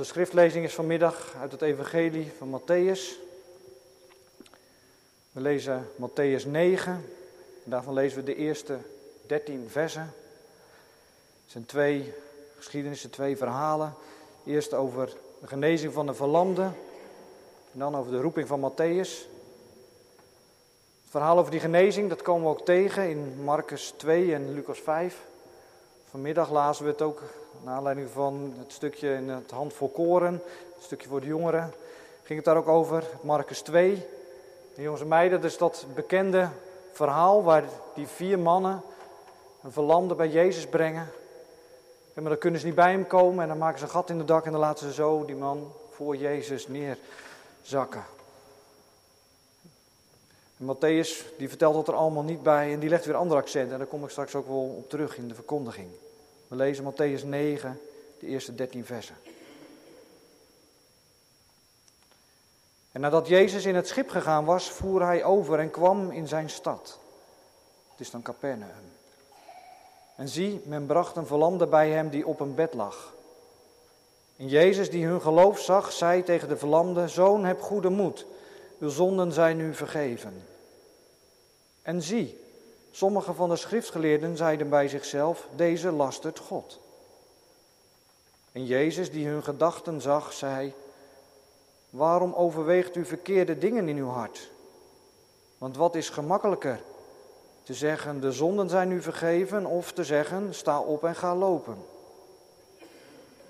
Onze schriftlezing is vanmiddag uit het Evangelie van Matthäus. We lezen Matthäus 9. En daarvan lezen we de eerste 13 versen. Het zijn twee geschiedenissen, twee verhalen. Eerst over de genezing van de verlamde. En dan over de roeping van Matthäus. Het verhaal over die genezing, dat komen we ook tegen in Marcus 2 en Lucas 5. Vanmiddag lazen we het ook naar aanleiding van het stukje in het hand koren, het stukje voor de jongeren. Ging het daar ook over, Marcus 2. En jongens en meiden, is dat bekende verhaal waar die vier mannen een verlamde bij Jezus brengen. En maar dan kunnen ze niet bij hem komen en dan maken ze een gat in de dak en dan laten ze zo die man voor Jezus neerzakken. Matthäus die vertelt dat er allemaal niet bij en die legt weer andere accenten. En daar kom ik straks ook wel op terug in de verkondiging. We lezen Matthäus 9, de eerste 13 versen. En nadat Jezus in het schip gegaan was, voer hij over en kwam in zijn stad. Het is dan Capernaum. En zie, men bracht een verlamde bij hem die op een bed lag. En Jezus, die hun geloof zag, zei tegen de verlamde: Zoon, heb goede moed, uw zonden zijn nu vergeven. En zie, sommige van de schriftgeleerden zeiden bij zichzelf: Deze lastert God. En Jezus, die hun gedachten zag, zei: Waarom overweegt u verkeerde dingen in uw hart? Want wat is gemakkelijker? Te zeggen, de zonden zijn nu vergeven, of te zeggen, sta op en ga lopen.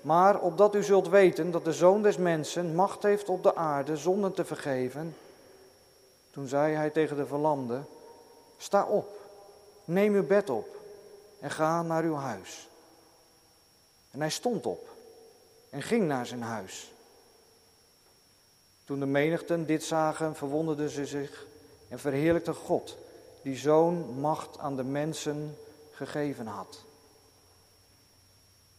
Maar opdat u zult weten dat de Zoon des Mensen macht heeft op de aarde zonden te vergeven, toen zei hij tegen de verlamde, sta op, neem uw bed op en ga naar uw huis. En hij stond op en ging naar zijn huis. Toen de menigten dit zagen, verwonderden ze zich en verheerlijkten God, die zo'n macht aan de mensen gegeven had.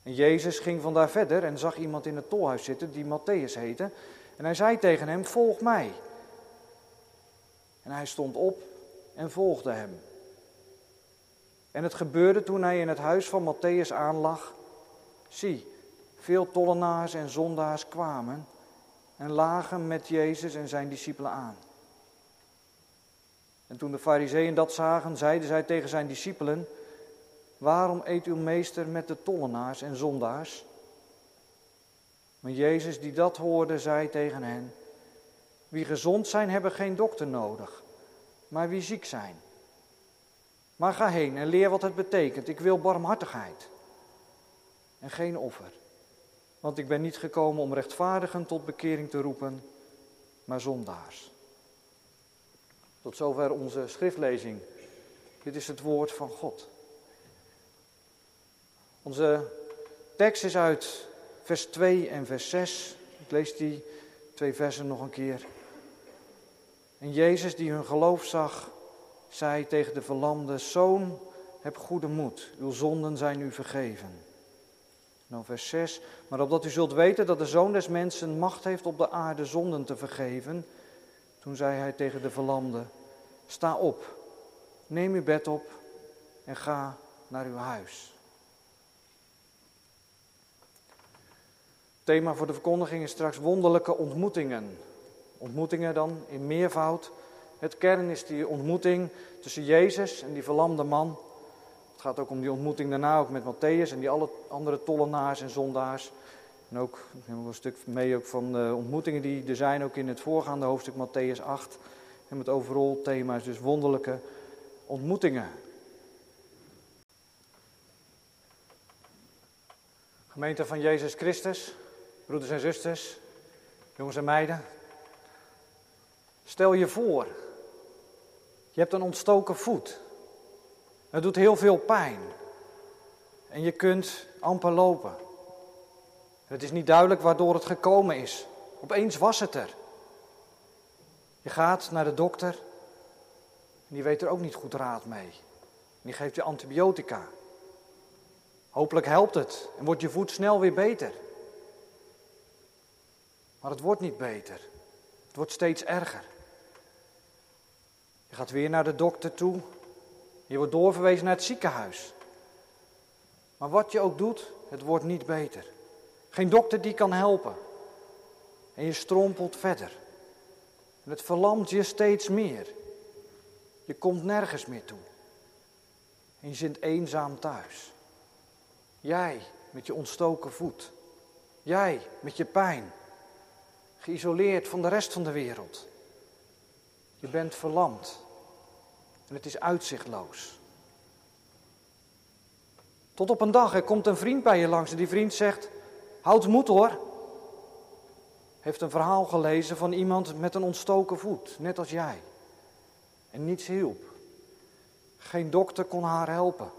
En Jezus ging vandaar verder en zag iemand in het tolhuis zitten die Matthäus heette. En hij zei tegen hem, volg mij. En hij stond op en volgde hem. En het gebeurde toen hij in het huis van Matthäus aanlag. Zie, veel tollenaars en zondaars kwamen en lagen met Jezus en zijn discipelen aan. En toen de fariseeën dat zagen, zeiden zij tegen zijn discipelen, waarom eet uw meester met de tollenaars en zondaars? Maar Jezus die dat hoorde, zei tegen hen, wie gezond zijn hebben geen dokter nodig, maar wie ziek zijn. Maar ga heen en leer wat het betekent, ik wil barmhartigheid en geen offer. Want ik ben niet gekomen om rechtvaardigen tot bekering te roepen, maar zondaars. Tot zover onze schriftlezing. Dit is het woord van God. Onze tekst is uit vers 2 en vers 6. Ik lees die twee versen nog een keer. En Jezus, die hun geloof zag, zei tegen de verlamde: Zoon, heb goede moed, uw zonden zijn u vergeven. Nou, vers 6. Maar opdat u zult weten dat de Zoon des Mensen macht heeft op de aarde zonden te vergeven. Toen zei hij tegen de verlamde: Sta op, neem uw bed op en ga naar uw huis. Thema voor de verkondiging is straks wonderlijke ontmoetingen. Ontmoetingen dan in meervoud. Het kern is die ontmoeting tussen Jezus en die verlamde man. Het gaat ook om die ontmoeting daarna ook met Matthäus en die alle andere tollenaars en zondaars. En ook neem een stuk mee ook van de ontmoetingen die er zijn ook in het voorgaande hoofdstuk Matthäus 8. En het overal thema is dus wonderlijke ontmoetingen. Gemeente van Jezus Christus, broeders en zusters, jongens en meiden. Stel je voor, je hebt een ontstoken voet. Het doet heel veel pijn. En je kunt amper lopen. Het is niet duidelijk waardoor het gekomen is. Opeens was het er. Je gaat naar de dokter en die weet er ook niet goed raad mee. Die geeft je antibiotica. Hopelijk helpt het en wordt je voet snel weer beter. Maar het wordt niet beter. Het wordt steeds erger. Je gaat weer naar de dokter toe. Je wordt doorverwezen naar het ziekenhuis. Maar wat je ook doet, het wordt niet beter. Geen dokter die kan helpen. En je strompelt verder. En het verlamt je steeds meer. Je komt nergens meer toe. En je zit eenzaam thuis. Jij met je ontstoken voet. Jij met je pijn. Geïsoleerd van de rest van de wereld. Je bent verlamd. En het is uitzichtloos. Tot op een dag, komt een vriend bij je langs en die vriend zegt, houd moed hoor. Heeft een verhaal gelezen van iemand met een ontstoken voet, net als jij. En niets hielp. Geen dokter kon haar helpen.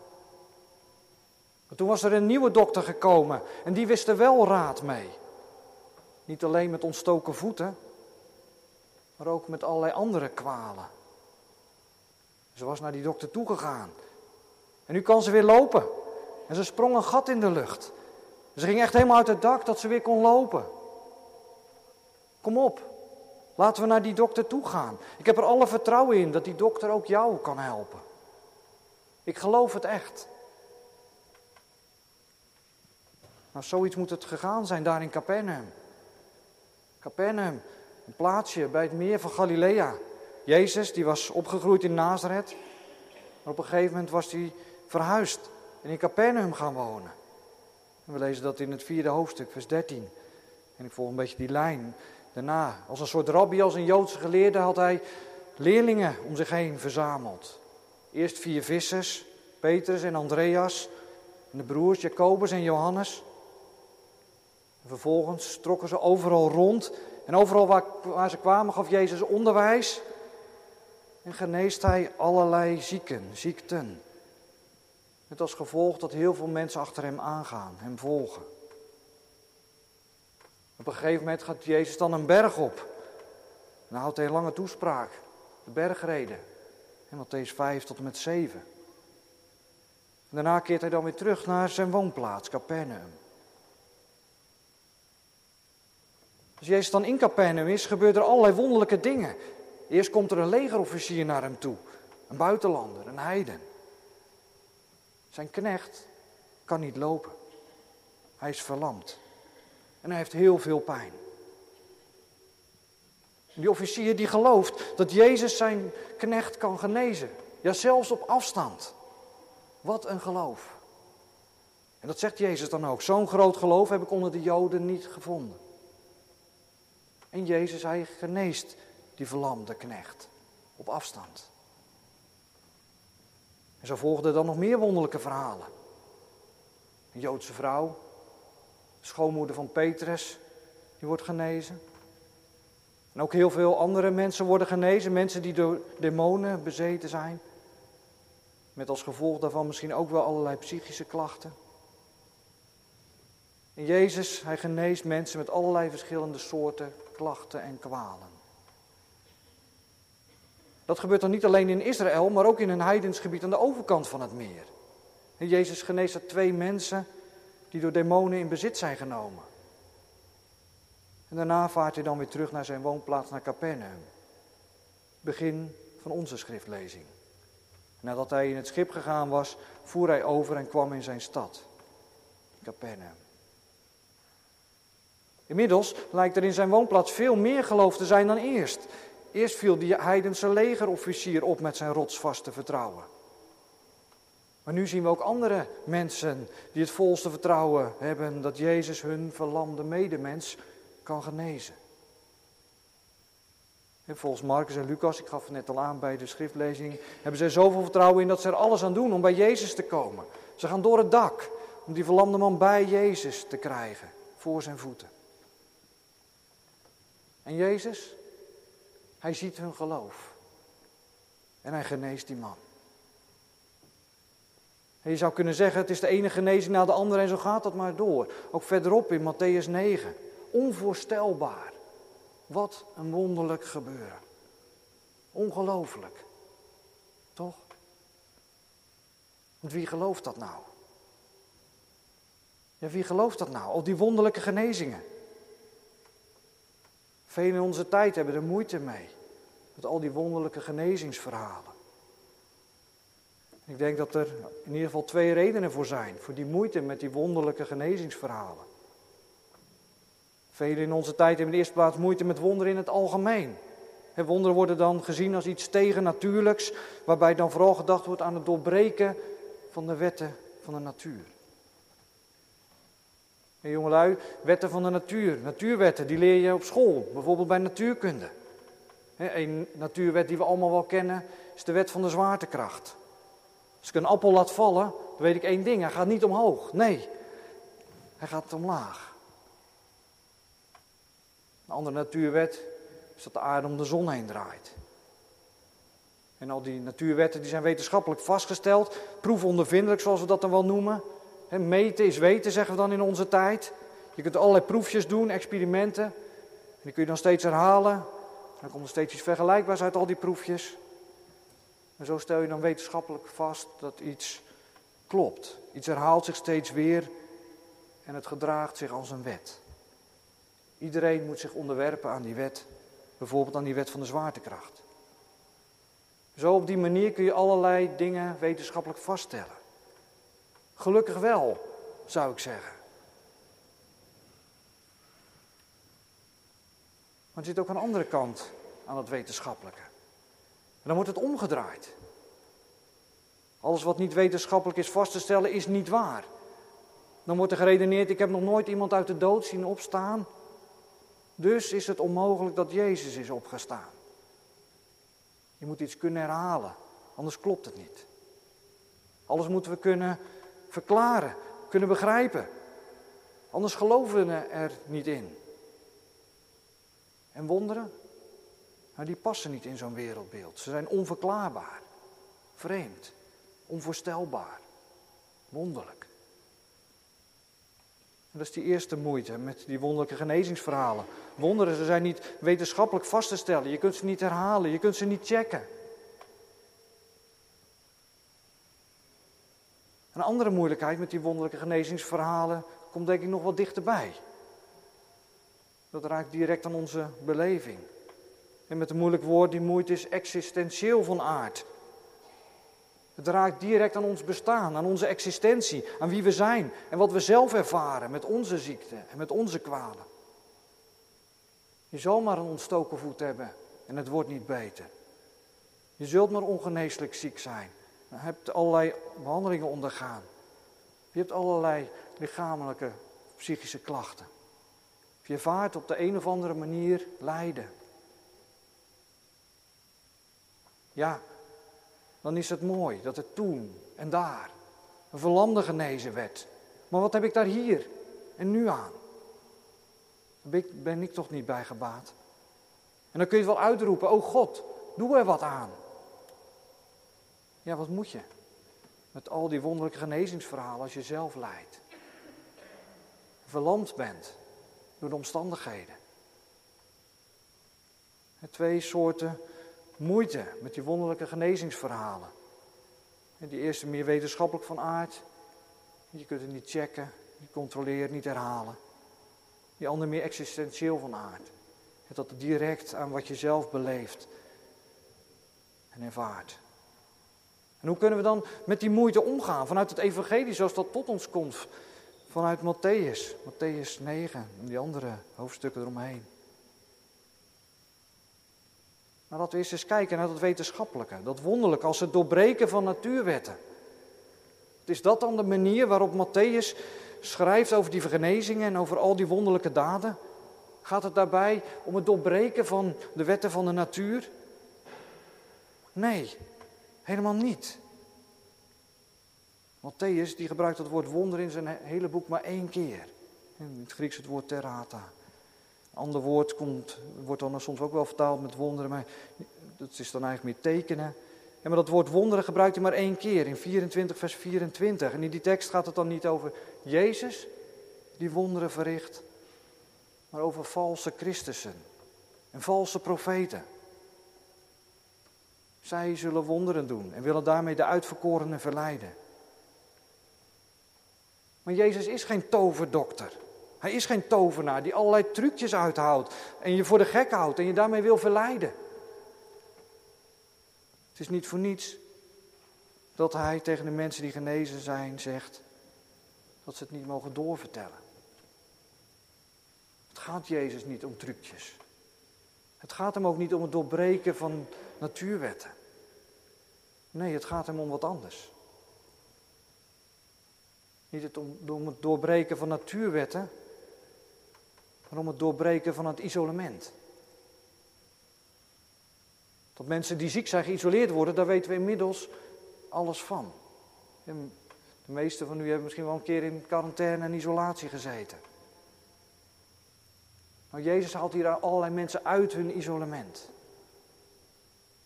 Maar toen was er een nieuwe dokter gekomen en die wist er wel raad mee. Niet alleen met ontstoken voeten, maar ook met allerlei andere kwalen. Ze was naar die dokter toegegaan. En nu kan ze weer lopen. En ze sprong een gat in de lucht. Ze ging echt helemaal uit het dak dat ze weer kon lopen. Kom op, laten we naar die dokter toe gaan. Ik heb er alle vertrouwen in dat die dokter ook jou kan helpen. Ik geloof het echt. Nou, zoiets moet het gegaan zijn daar in Capernaum. Capernaum, een plaatsje bij het meer van Galilea. Jezus, die was opgegroeid in Nazareth. Maar op een gegeven moment was hij verhuisd en in Capernaum gaan wonen. En we lezen dat in het vierde hoofdstuk, vers 13. En ik volg een beetje die lijn. Daarna, als een soort rabbi, als een Joodse geleerde, had hij leerlingen om zich heen verzameld. Eerst vier vissers, Petrus en Andreas, en de broers Jacobus en Johannes. En vervolgens trokken ze overal rond en overal waar, waar ze kwamen gaf Jezus onderwijs en geneest hij allerlei zieken, ziekten. Met als gevolg dat heel veel mensen achter hem aangaan, hem volgen. Op een gegeven moment gaat Jezus dan een berg op. En houdt hij een lange toespraak, de bergreden. In Matthäus 5 tot en met 7. En daarna keert hij dan weer terug naar zijn woonplaats, Capernaum. Als Jezus dan in Capernaum is, gebeuren er allerlei wonderlijke dingen. Eerst komt er een legerofficier naar hem toe, een buitenlander, een heiden. Zijn knecht kan niet lopen. Hij is verlamd. En hij heeft heel veel pijn. Die officier die gelooft dat Jezus zijn knecht kan genezen. Ja, zelfs op afstand. Wat een geloof. En dat zegt Jezus dan ook. Zo'n groot geloof heb ik onder de Joden niet gevonden. En Jezus, hij geneest die verlamde knecht op afstand. En zo volgden dan nog meer wonderlijke verhalen. Een Joodse vrouw, schoonmoeder van Petrus, die wordt genezen. En ook heel veel andere mensen worden genezen, mensen die door demonen bezeten zijn. Met als gevolg daarvan misschien ook wel allerlei psychische klachten. En Jezus, hij geneest mensen met allerlei verschillende soorten klachten en kwalen. Dat gebeurt dan niet alleen in Israël, maar ook in een heidensgebied aan de overkant van het meer. En Jezus geneest er twee mensen die door demonen in bezit zijn genomen. En daarna vaart hij dan weer terug naar zijn woonplaats naar Capernaum. Begin van onze schriftlezing. Nadat hij in het schip gegaan was, voer hij over en kwam in zijn stad, Capernaum. Inmiddels lijkt er in zijn woonplaats veel meer geloof te zijn dan eerst. Eerst viel die heidense legerofficier op met zijn rotsvaste vertrouwen. Maar nu zien we ook andere mensen die het volste vertrouwen hebben dat Jezus hun verlamde medemens kan genezen. En volgens Marcus en Lucas, ik gaf het net al aan bij de schriftlezing, hebben zij zoveel vertrouwen in dat ze er alles aan doen om bij Jezus te komen. Ze gaan door het dak om die verlamde man bij Jezus te krijgen, voor zijn voeten. En Jezus, hij ziet hun geloof. En hij geneest die man. En je zou kunnen zeggen, het is de ene genezing na de andere en zo gaat dat maar door. Ook verderop in Matthäus 9. Onvoorstelbaar. Wat een wonderlijk gebeuren. Ongelooflijk. Toch? Want wie gelooft dat nou? Ja, wie gelooft dat nou? Al die wonderlijke genezingen. Velen in onze tijd hebben er moeite mee. Met al die wonderlijke genezingsverhalen. Ik denk dat er in ieder geval twee redenen voor zijn. Voor die moeite met die wonderlijke genezingsverhalen. Velen in onze tijd hebben in de eerste plaats moeite met wonderen in het algemeen. wonderen worden dan gezien als iets tegennatuurlijks, waarbij dan vooral gedacht wordt aan het doorbreken van de wetten van de natuur. En jongelui, wetten van de natuur, natuurwetten, die leer je op school, bijvoorbeeld bij natuurkunde. Een natuurwet die we allemaal wel kennen, is de wet van de zwaartekracht. Als ik een appel laat vallen, dan weet ik één ding, hij gaat niet omhoog. Nee, hij gaat omlaag. Een andere natuurwet is dat de aarde om de zon heen draait. En al die natuurwetten die zijn wetenschappelijk vastgesteld, proefondervindelijk zoals we dat dan wel noemen. Meten is weten, zeggen we dan in onze tijd. Je kunt allerlei proefjes doen, experimenten. En die kun je dan steeds herhalen. Dan komt er steeds iets vergelijkbaars uit al die proefjes. En zo stel je dan wetenschappelijk vast dat iets klopt. Iets herhaalt zich steeds weer en het gedraagt zich als een wet. Iedereen moet zich onderwerpen aan die wet, bijvoorbeeld aan die wet van de zwaartekracht. Zo op die manier kun je allerlei dingen wetenschappelijk vaststellen. Gelukkig wel, zou ik zeggen. Maar er zit ook een andere kant aan het wetenschappelijke. En dan wordt het omgedraaid. Alles wat niet wetenschappelijk is vast te stellen, is niet waar. Dan wordt er geredeneerd, ik heb nog nooit iemand uit de dood zien opstaan. Dus is het onmogelijk dat Jezus is opgestaan. Je moet iets kunnen herhalen, anders klopt het niet. Alles moeten we kunnen verklaren, kunnen begrijpen. Anders geloven we er niet in. En wonderen? Nou, die passen niet in zo'n wereldbeeld. Ze zijn onverklaarbaar, vreemd, onvoorstelbaar, wonderlijk. Dat is die eerste moeite met die wonderlijke genezingsverhalen. Wonderen, ze zijn niet wetenschappelijk vast te stellen. Je kunt ze niet herhalen, je kunt ze niet checken. Een andere moeilijkheid met die wonderlijke genezingsverhalen komt denk ik nog wat dichterbij. Dat raakt direct aan onze beleving. En met een moeilijk woord, die moeite is existentieel van aard. Het raakt direct aan ons bestaan, aan onze existentie, aan wie we zijn en wat we zelf ervaren met onze ziekte en met onze kwalen. Je zal maar een ontstoken voet hebben en het wordt niet beter. Je zult maar ongeneeslijk ziek zijn. Je hebt allerlei behandelingen ondergaan. Je hebt allerlei lichamelijke, psychische klachten. Je vaart op de een of andere manier lijden. Ja, dan is het mooi dat het toen en daar een verlamde genezen werd. Maar wat heb ik daar hier en nu aan? Daar ben ik toch niet bij gebaat. En dan kun je het wel uitroepen, oh God, doe er wat aan. Ja, wat moet je? Met al die wonderlijke genezingsverhalen als je zelf lijdt. Verlamd bent door de omstandigheden. Twee soorten moeite met die wonderlijke genezingsverhalen. Die eerste meer wetenschappelijk van aard. Je kunt het niet checken, niet controleren, niet herhalen. Die andere meer existentieel van aard. Dat direct aan wat je zelf beleeft en ervaart. En hoe kunnen we dan met die moeite omgaan vanuit het evangelie zoals dat tot ons komt? Vanuit Matthäus, Matthäus 9 en die andere hoofdstukken eromheen. Maar laten we eerst eens kijken naar dat wetenschappelijke, dat wonderlijke, als het doorbreken van natuurwetten. Is dat dan de manier waarop Matthäus schrijft over die genezingen en over al die wonderlijke daden? Gaat het daarbij om het doorbreken van de wetten van de natuur? Nee, helemaal niet. Matthäus die gebruikt het woord wonder in zijn hele boek maar één keer. In het Grieks het woord terata. Een ander woord komt, wordt dan soms ook wel vertaald met wonderen, maar dat is dan eigenlijk meer tekenen. Maar dat woord wonderen gebruikt hij maar één keer, in 24 vers 24. En in die tekst gaat het dan niet over Jezus, die wonderen verricht, maar over valse Christussen en valse profeten. Zij zullen wonderen doen en willen daarmee de uitverkorenen verleiden. Maar Jezus is geen toverdokter. Hij is geen tovenaar die allerlei trucjes uithoudt en je voor de gek houdt en je daarmee wil verleiden. Het is niet voor niets dat hij tegen de mensen die genezen zijn zegt dat ze het niet mogen doorvertellen. Het gaat Jezus niet om trucjes. Het gaat hem ook niet om het doorbreken van natuurwetten. Nee, het gaat hem om wat anders. Niet het om, het doorbreken van natuurwetten, maar om het doorbreken van het isolement. Dat mensen die ziek zijn geïsoleerd worden, daar weten we inmiddels alles van. De meesten van u hebben misschien wel een keer in quarantaine en isolatie gezeten. Maar Jezus haalt hier allerlei mensen uit hun isolement.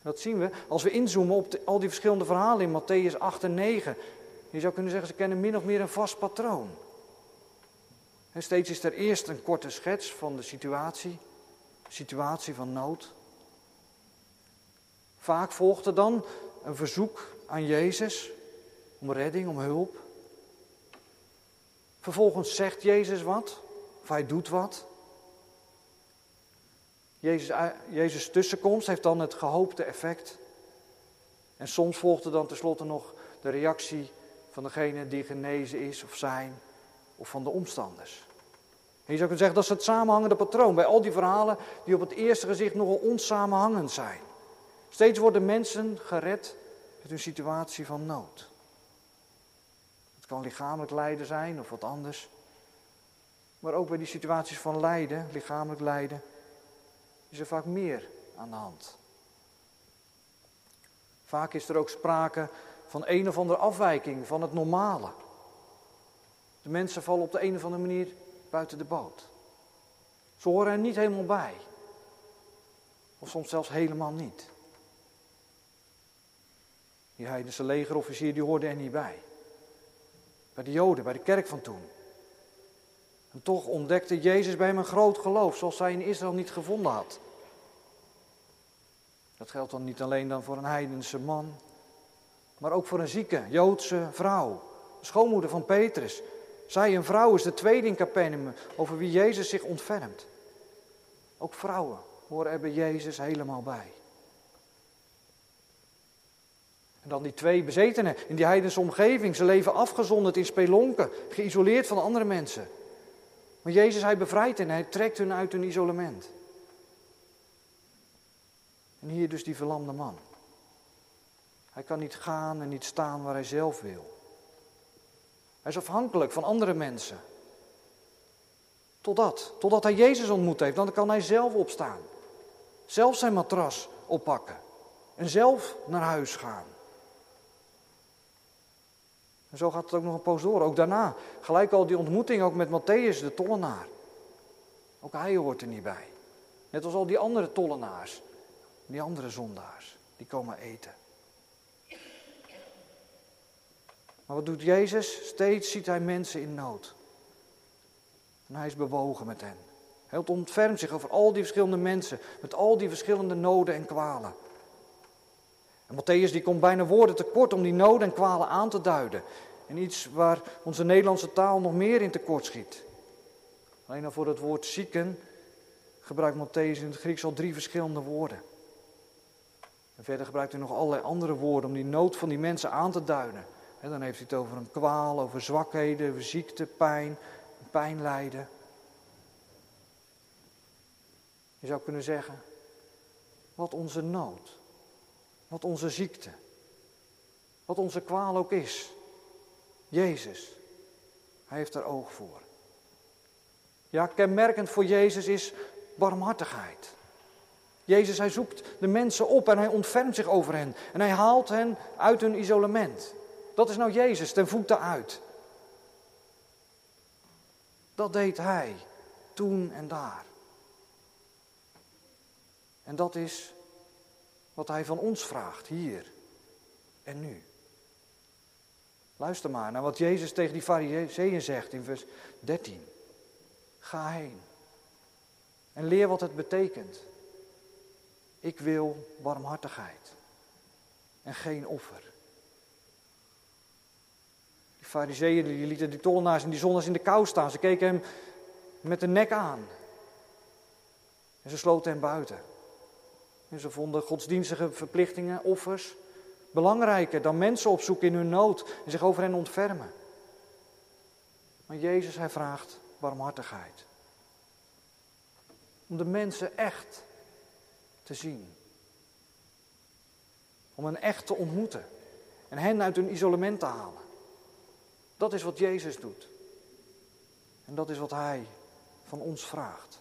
Dat zien we als we inzoomen op al die verschillende verhalen in Matthäus 8 en 9. Je zou kunnen zeggen, ze kennen min of meer een vast patroon. En steeds is er eerst een korte schets van de situatie, situatie van nood. Vaak volgt er dan een verzoek aan Jezus om redding, om hulp. Vervolgens zegt Jezus wat, of hij doet wat. Jezus, Jezus tussenkomst heeft dan het gehoopte effect. En soms volgt er dan tenslotte nog de reactie van degene die genezen is of zijn, of van de omstanders. En je zou kunnen zeggen, dat is het samenhangende patroon bij al die verhalen die op het eerste gezicht nogal onsamenhangend zijn. Steeds worden mensen gered uit hun situatie van nood. Het kan lichamelijk lijden zijn of wat anders. Maar ook bij die situaties van lijden, lichamelijk lijden, is er vaak meer aan de hand. Vaak is er ook sprake van een of andere afwijking van het normale. De mensen vallen op de een of andere manier buiten de boot. Ze horen er niet helemaal bij. Of soms zelfs helemaal niet. Die heidense legerofficier die hoorde er niet bij. Bij de Joden, bij de kerk van toen. En toch ontdekte Jezus bij hem een groot geloof, zoals hij in Israël niet gevonden had. Dat geldt dan niet alleen dan voor een heidense man, maar ook voor een zieke Joodse vrouw, schoonmoeder van Petrus. Zij, een vrouw, is de tweede in Capernaum over wie Jezus zich ontfermt. Ook vrouwen horen er bij Jezus helemaal bij. En dan die twee bezetenen in die heidense omgeving. Ze leven afgezonderd in spelonken, geïsoleerd van andere mensen. Maar Jezus, hij bevrijdt hen, hij trekt hun uit hun isolement. En hier dus die verlamde man. Hij kan niet gaan en niet staan waar hij zelf wil. Hij is afhankelijk van andere mensen. Totdat, totdat hij Jezus ontmoet heeft, dan kan hij zelf opstaan. Zelf zijn matras oppakken. En zelf naar huis gaan. En zo gaat het ook nog een poos door. Ook daarna, gelijk al die ontmoeting ook met Matthäus, de tollenaar. Ook hij hoort er niet bij. Net als al die andere tollenaars, die andere zondaars, die komen eten. Maar wat doet Jezus? Steeds ziet hij mensen in nood. En hij is bewogen met hen. Hij ontfermt zich over al die verschillende mensen, met al die verschillende noden en kwalen. En Matthäus die komt bijna woorden tekort om die noden en kwalen aan te duiden. En iets waar onze Nederlandse taal nog meer in tekort schiet. Alleen al voor het woord zieken gebruikt Matthäus in het Grieks al drie verschillende woorden. En verder gebruikt hij nog allerlei andere woorden om die nood van die mensen aan te duiden. En dan heeft hij het over een kwaal, over zwakheden, over ziekte, pijn, pijnlijden. Je zou kunnen zeggen, wat onze nood, wat onze ziekte, wat onze kwaal ook is. Jezus, hij heeft er oog voor. Ja, kenmerkend voor Jezus is barmhartigheid. Jezus, hij zoekt de mensen op en hij ontfermt zich over hen. En hij haalt hen uit hun isolement. Dat is nou Jezus ten voeten uit. Dat deed hij toen en daar. En dat is wat hij van ons vraagt, hier en nu. Luister maar naar wat Jezus tegen die fariseeën zegt in vers 13. Ga heen en leer wat het betekent. Ik wil barmhartigheid en geen offer. Die fariseeën die lieten die tollenaars en die zondaars in de kou staan. Ze keken hem met de nek aan. En ze sloten hem buiten. En ze vonden godsdienstige verplichtingen, offers, belangrijker dan mensen opzoeken in hun nood en zich over hen ontfermen. Maar Jezus, hij vraagt barmhartigheid. Om de mensen echt te zien. Om hen echt te ontmoeten. En hen uit hun isolement te halen. Dat is wat Jezus doet. En dat is wat Hij van ons vraagt.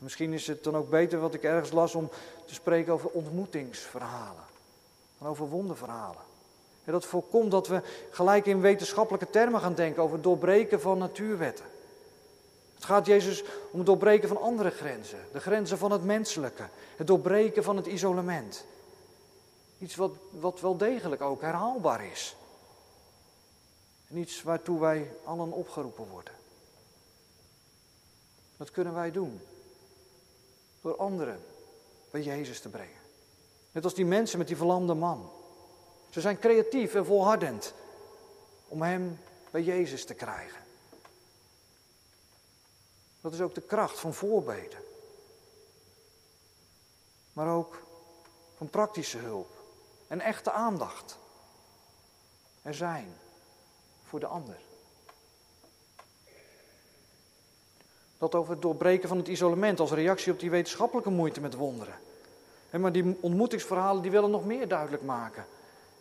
En misschien is het dan ook beter wat ik ergens las om te spreken over ontmoetingsverhalen. En over wonderverhalen. En dat voorkomt dat we gelijk in wetenschappelijke termen gaan denken over het doorbreken van natuurwetten. Het gaat Jezus om het doorbreken van andere grenzen, de grenzen van het menselijke, het doorbreken van het isolement. Iets wat, wat wel degelijk ook herhaalbaar is. En iets waartoe wij allen opgeroepen worden. Dat kunnen wij doen. Door anderen bij Jezus te brengen. Net als die mensen met die verlamde man. Ze zijn creatief en volhardend om hem bij Jezus te krijgen. Dat is ook de kracht van voorbeden. Maar ook van praktische hulp en echte aandacht. Er zijn voor de ander. Dat over het doorbreken van het isolement als reactie op die wetenschappelijke moeite met wonderen. Maar die ontmoetingsverhalen die willen nog meer duidelijk maken.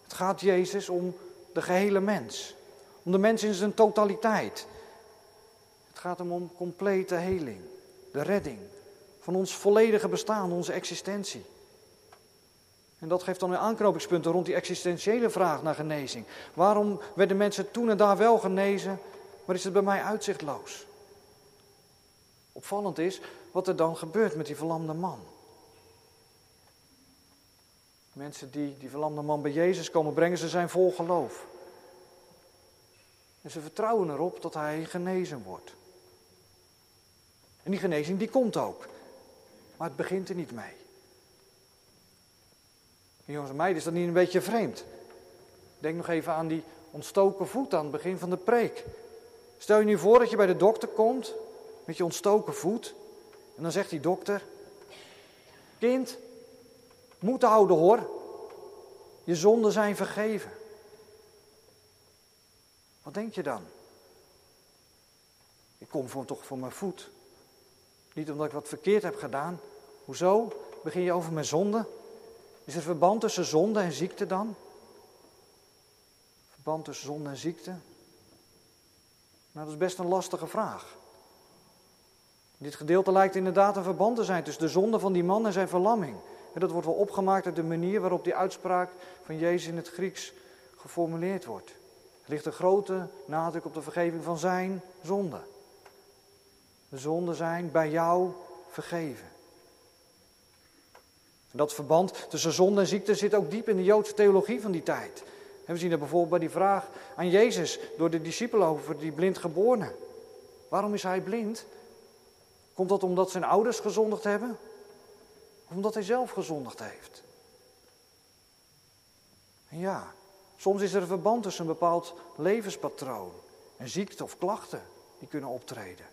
Het gaat Jezus om de gehele mens. Om de mens in zijn totaliteit. Het gaat hem om complete heling. De redding van ons volledige bestaan, onze existentie. En dat geeft dan weer aanknopingspunten rond die existentiële vraag naar genezing. Waarom werden mensen toen en daar wel genezen, maar is het bij mij uitzichtloos? Opvallend is wat er dan gebeurt met die verlamde man. Mensen die die verlamde man bij Jezus komen brengen, ze zijn vol geloof. En ze vertrouwen erop dat hij genezen wordt. En die genezing die komt ook. Maar het begint er niet mee. En jongens en meiden, is dat niet een beetje vreemd? Denk nog even aan die ontstoken voet aan het begin van de preek. Stel je nu voor dat je bij de dokter komt met je ontstoken voet. En dan zegt die dokter: Kind, moet houden hoor. Je zonden zijn vergeven. Wat denk je dan? Ik kom voor, toch voor mijn voet. Niet omdat ik wat verkeerd heb gedaan. Hoezo? Begin je over mijn zonde? Is er verband tussen zonde en ziekte dan? Verband tussen zonde en ziekte? Nou, dat is best een lastige vraag. Dit gedeelte lijkt inderdaad een verband te zijn tussen de zonde van die man en zijn verlamming. En dat wordt wel opgemaakt uit de manier waarop die uitspraak van Jezus in het Grieks geformuleerd wordt. Er ligt een grote nadruk op de vergeving van zijn zonde. De zonden zijn bij jou vergeven. En dat verband tussen zonde en ziekte zit ook diep in de Joodse theologie van die tijd. We zien dat bijvoorbeeld bij die vraag aan Jezus door de discipelen over die blind geborene. Waarom is hij blind? Komt dat omdat zijn ouders gezondigd hebben? Of omdat hij zelf gezondigd heeft? Ja, soms is er een verband tussen een bepaald levenspatroon en ziekte of klachten die kunnen optreden.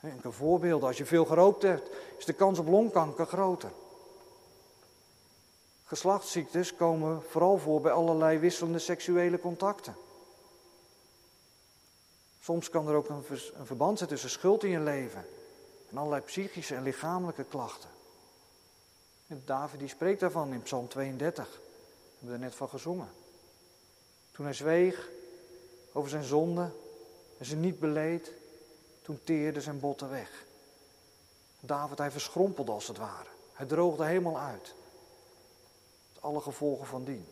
Een voorbeeld, als je veel gerookt hebt, is de kans op longkanker groter. Geslachtsziektes komen vooral voor bij allerlei wisselende seksuele contacten. Soms kan er ook een, verband zijn tussen schuld in je leven en allerlei psychische en lichamelijke klachten. En David die spreekt daarvan in Psalm 32. Daar hebben we er net van gezongen. Toen hij zweeg over zijn zonde en ze niet beleed, toen teerde zijn botten weg. David, hij verschrompelde als het ware. Hij droogde helemaal uit. Met alle gevolgen van dien.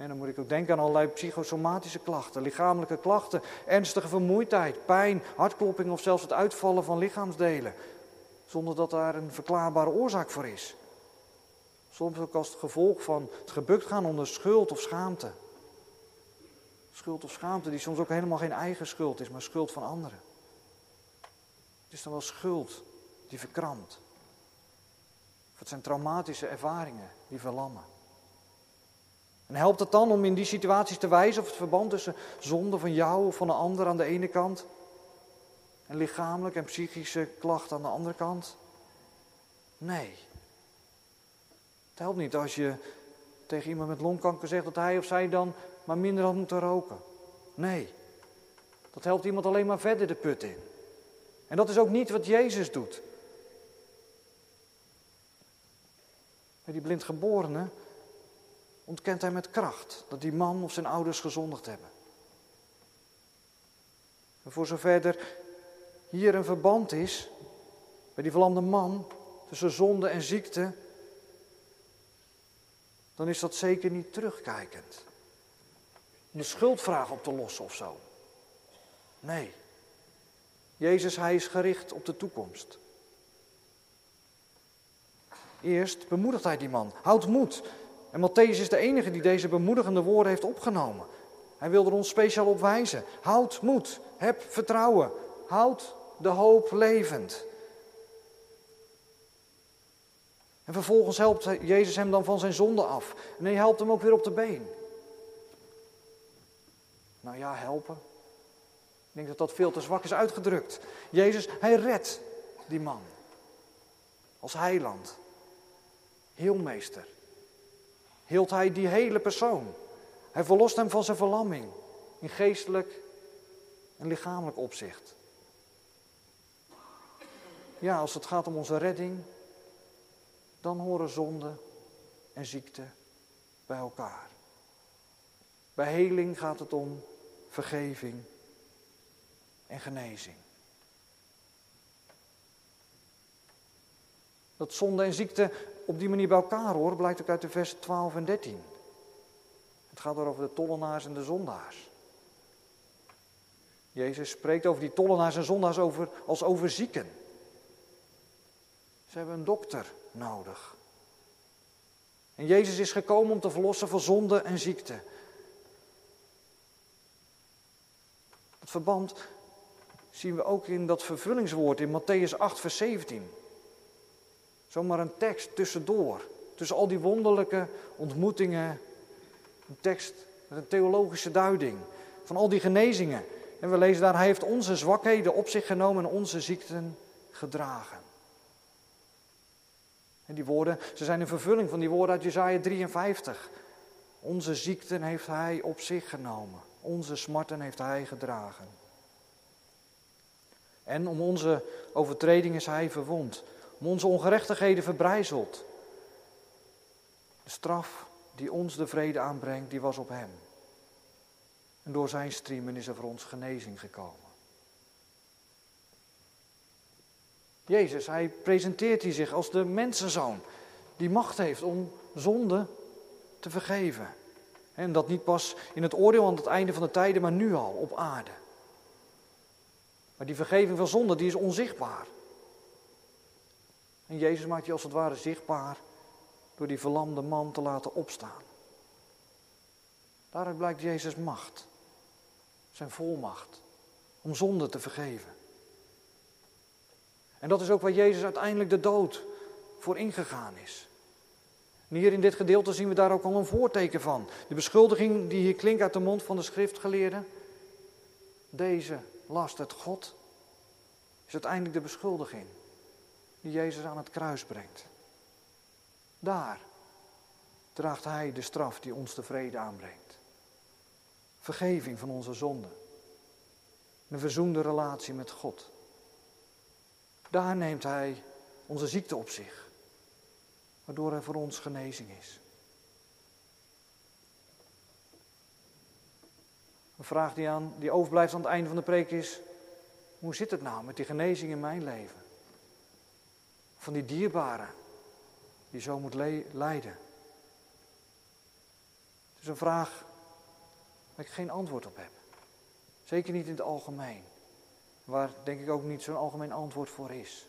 En dan moet ik ook denken aan allerlei psychosomatische klachten, lichamelijke klachten, ernstige vermoeidheid, pijn, hartklopping of zelfs het uitvallen van lichaamsdelen. Zonder dat daar een verklaarbare oorzaak voor is. Soms ook als het gevolg van het gebukt gaan onder schuld of schaamte. Schuld of schaamte die soms ook helemaal geen eigen schuld is, maar schuld van anderen. Het is dan wel schuld die verkrampt. Of het zijn traumatische ervaringen die verlammen. En helpt het dan om in die situaties te wijzen of het verband tussen zonde van jou of van een ander aan de ene kant en lichamelijke en psychische klachten aan de andere kant? Nee. Het helpt niet als je tegen iemand met longkanker zegt dat hij of zij dan maar minder had moeten roken. Nee, Dat helpt iemand alleen maar verder de put in. En dat is ook niet wat Jezus doet. Die blindgeborene ontkent hij met kracht dat die man of zijn ouders gezondigd hebben. En voor zover er hier een verband is, bij die verlamde man, tussen zonde en ziekte, dan is dat zeker niet terugkijkend. Om de schuldvraag op te lossen of zo. Nee. Jezus, hij is gericht op de toekomst. Eerst bemoedigt hij die man. Houd moed. En Matthäus is de enige die deze bemoedigende woorden heeft opgenomen. Hij wil er ons speciaal op wijzen. Houd moed. Heb vertrouwen. Houd de hoop levend. En vervolgens helpt Jezus hem dan van zijn zonde af. En hij helpt hem ook weer op de been. Nou ja, helpen. Ik denk dat dat veel te zwak is uitgedrukt. Jezus, hij redt die man. Als heiland. Heelmeester. Hield hij die hele persoon. Hij verlost hem van zijn verlamming. In geestelijk en lichamelijk opzicht. Ja, als het gaat om onze redding, dan horen zonde en ziekte bij elkaar. Bij heling gaat het om vergeving en genezing. Dat zonde en ziekte op die manier bij elkaar horen, blijkt ook uit de versen 12 en 13. Het gaat over de tollenaars en de zondaars. Jezus spreekt over die tollenaars en zondaars over, als over zieken. Ze hebben een dokter nodig. En Jezus is gekomen om te verlossen van zonde en ziekte. Het verband zien we ook in dat vervullingswoord in Matthäus 8, vers 17. Zomaar een tekst tussendoor. Tussen al die wonderlijke ontmoetingen. Een tekst met een theologische duiding. Van al die genezingen. En we lezen daar, hij heeft onze zwakheden op zich genomen en onze ziekten gedragen. En die woorden, ze zijn een vervulling van die woorden uit Jezaja 53. Onze ziekten heeft hij op zich genomen. Onze smarten heeft hij gedragen. En om onze overtreding is hij verwond. Om onze ongerechtigheden verbrijzeld. De straf die ons de vrede aanbrengt, die was op hem. En door zijn striemen is er voor ons genezing gekomen. Jezus, hij presenteert hij zich als de mensenzoon die macht heeft om zonde te vergeven. En dat niet pas in het oordeel aan het einde van de tijden, maar nu al op aarde. Maar die vergeving van zonde, die is onzichtbaar. En Jezus maakt die als het ware zichtbaar door die verlamde man te laten opstaan. Daaruit blijkt Jezus macht, zijn volmacht, om zonde te vergeven. En dat is ook waar Jezus uiteindelijk de dood voor ingegaan is. Hier in dit gedeelte zien we daar ook al een voorteken van. De beschuldiging die hier klinkt uit de mond van de schriftgeleerden. Deze last het God is uiteindelijk de beschuldiging die Jezus aan het kruis brengt. Daar draagt Hij de straf die ons de vrede aanbrengt. Vergeving van onze zonden. Een verzoende relatie met God. Daar neemt Hij onze ziekte op zich, waardoor er voor ons genezing is. Een vraag die, aan, die overblijft aan het einde van de preek is, hoe zit het nou met die genezing in mijn leven? Van die dierbare die zo moet lijden. Het is een vraag waar ik geen antwoord op heb. Zeker niet in het algemeen waar denk ik ook niet zo'n algemeen antwoord voor is.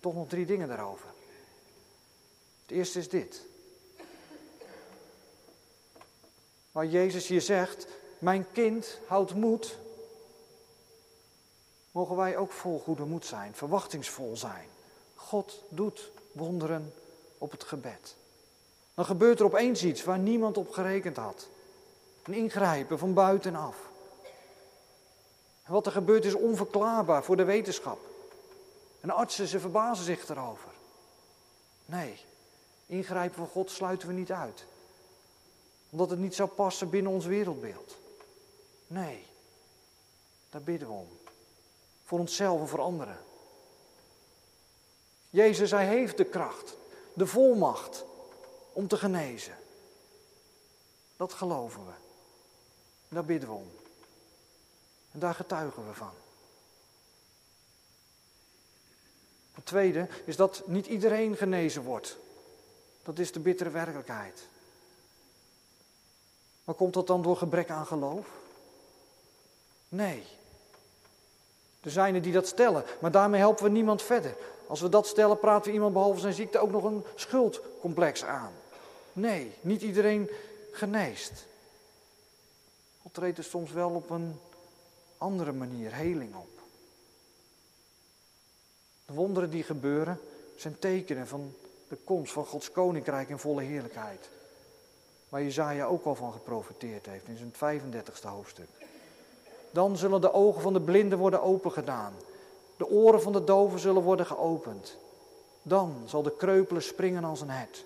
Toch nog drie dingen daarover. Het eerste is dit. Waar Jezus hier zegt, mijn kind houdt moed, mogen wij ook vol goede moed zijn, verwachtingsvol zijn. God doet wonderen op het gebed. Dan gebeurt er opeens iets waar niemand op gerekend had. Een ingrijpen van buitenaf. En wat er gebeurt is onverklaarbaar voor de wetenschap. En artsen, ze verbazen zich erover. Nee, ingrijpen van God sluiten we niet uit. Omdat het niet zou passen binnen ons wereldbeeld. Nee, daar bidden we om. Voor onszelf en voor anderen. Jezus, hij heeft de kracht, de volmacht om te genezen. Dat geloven we. Daar bidden we om. En daar getuigen we van. Het tweede is dat niet iedereen genezen wordt. Dat is de bittere werkelijkheid. Maar komt dat dan door gebrek aan geloof? Nee. Er zijn er die dat stellen, maar daarmee helpen we niemand verder. Als we dat stellen, praten we iemand behalve zijn ziekte ook nog een schuldcomplex aan. Nee, niet iedereen geneest. God treedt er soms wel op een andere manier heling op. De wonderen die gebeuren zijn tekenen van de komst van Gods koninkrijk in volle heerlijkheid. Waar Jezaja ook al van geprofiteerd heeft in zijn 35ste hoofdstuk. Dan zullen de ogen van de blinden worden opengedaan. De oren van de doven zullen worden geopend. Dan zal de kreupelen springen als een het.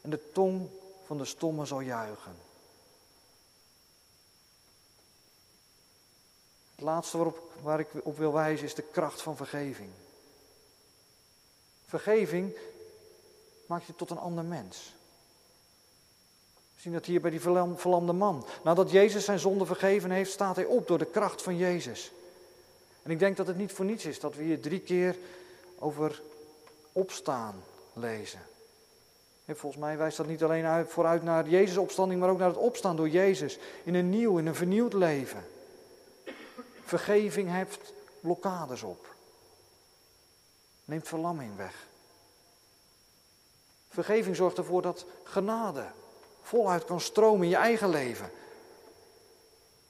En de tong van de stomme zal juichen. Het laatste waarop, waar ik op wil wijzen is de kracht van vergeving. Vergeving maakt je tot een ander mens. Zien dat hier bij die verlamde man. Nadat Jezus zijn zonde vergeven heeft, staat hij op door de kracht van Jezus. En ik denk dat het niet voor niets is dat we hier drie keer over opstaan lezen. En volgens mij wijst dat niet alleen uit, vooruit naar Jezus' opstanding, maar ook naar het opstaan door Jezus in een nieuw, in een vernieuwd leven. Vergeving heeft blokkades op. Neemt verlamming weg. Vergeving zorgt ervoor dat genade voluit kan stromen in je eigen leven.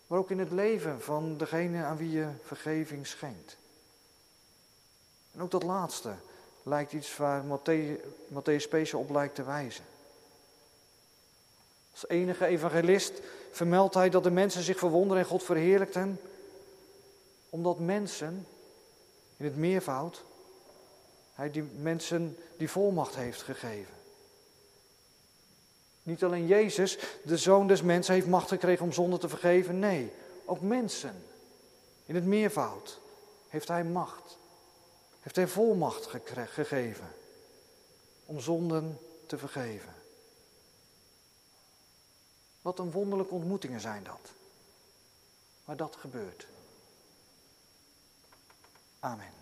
Maar ook in het leven van degene aan wie je vergeving schenkt. En ook dat laatste lijkt iets waar Matthäus speciaal op lijkt te wijzen. Als enige evangelist vermeldt hij dat de mensen zich verwonderen en God verheerlijkten, omdat mensen, in het meervoud, hij die mensen die volmacht heeft gegeven. Niet alleen Jezus, de zoon des mensen, heeft macht gekregen om zonde te vergeven. Nee, ook mensen. In het meervoud heeft hij macht. Heeft hij volmacht gegeven om zonden te vergeven. Wat een wonderlijke ontmoetingen zijn dat. Maar dat gebeurt. Amen.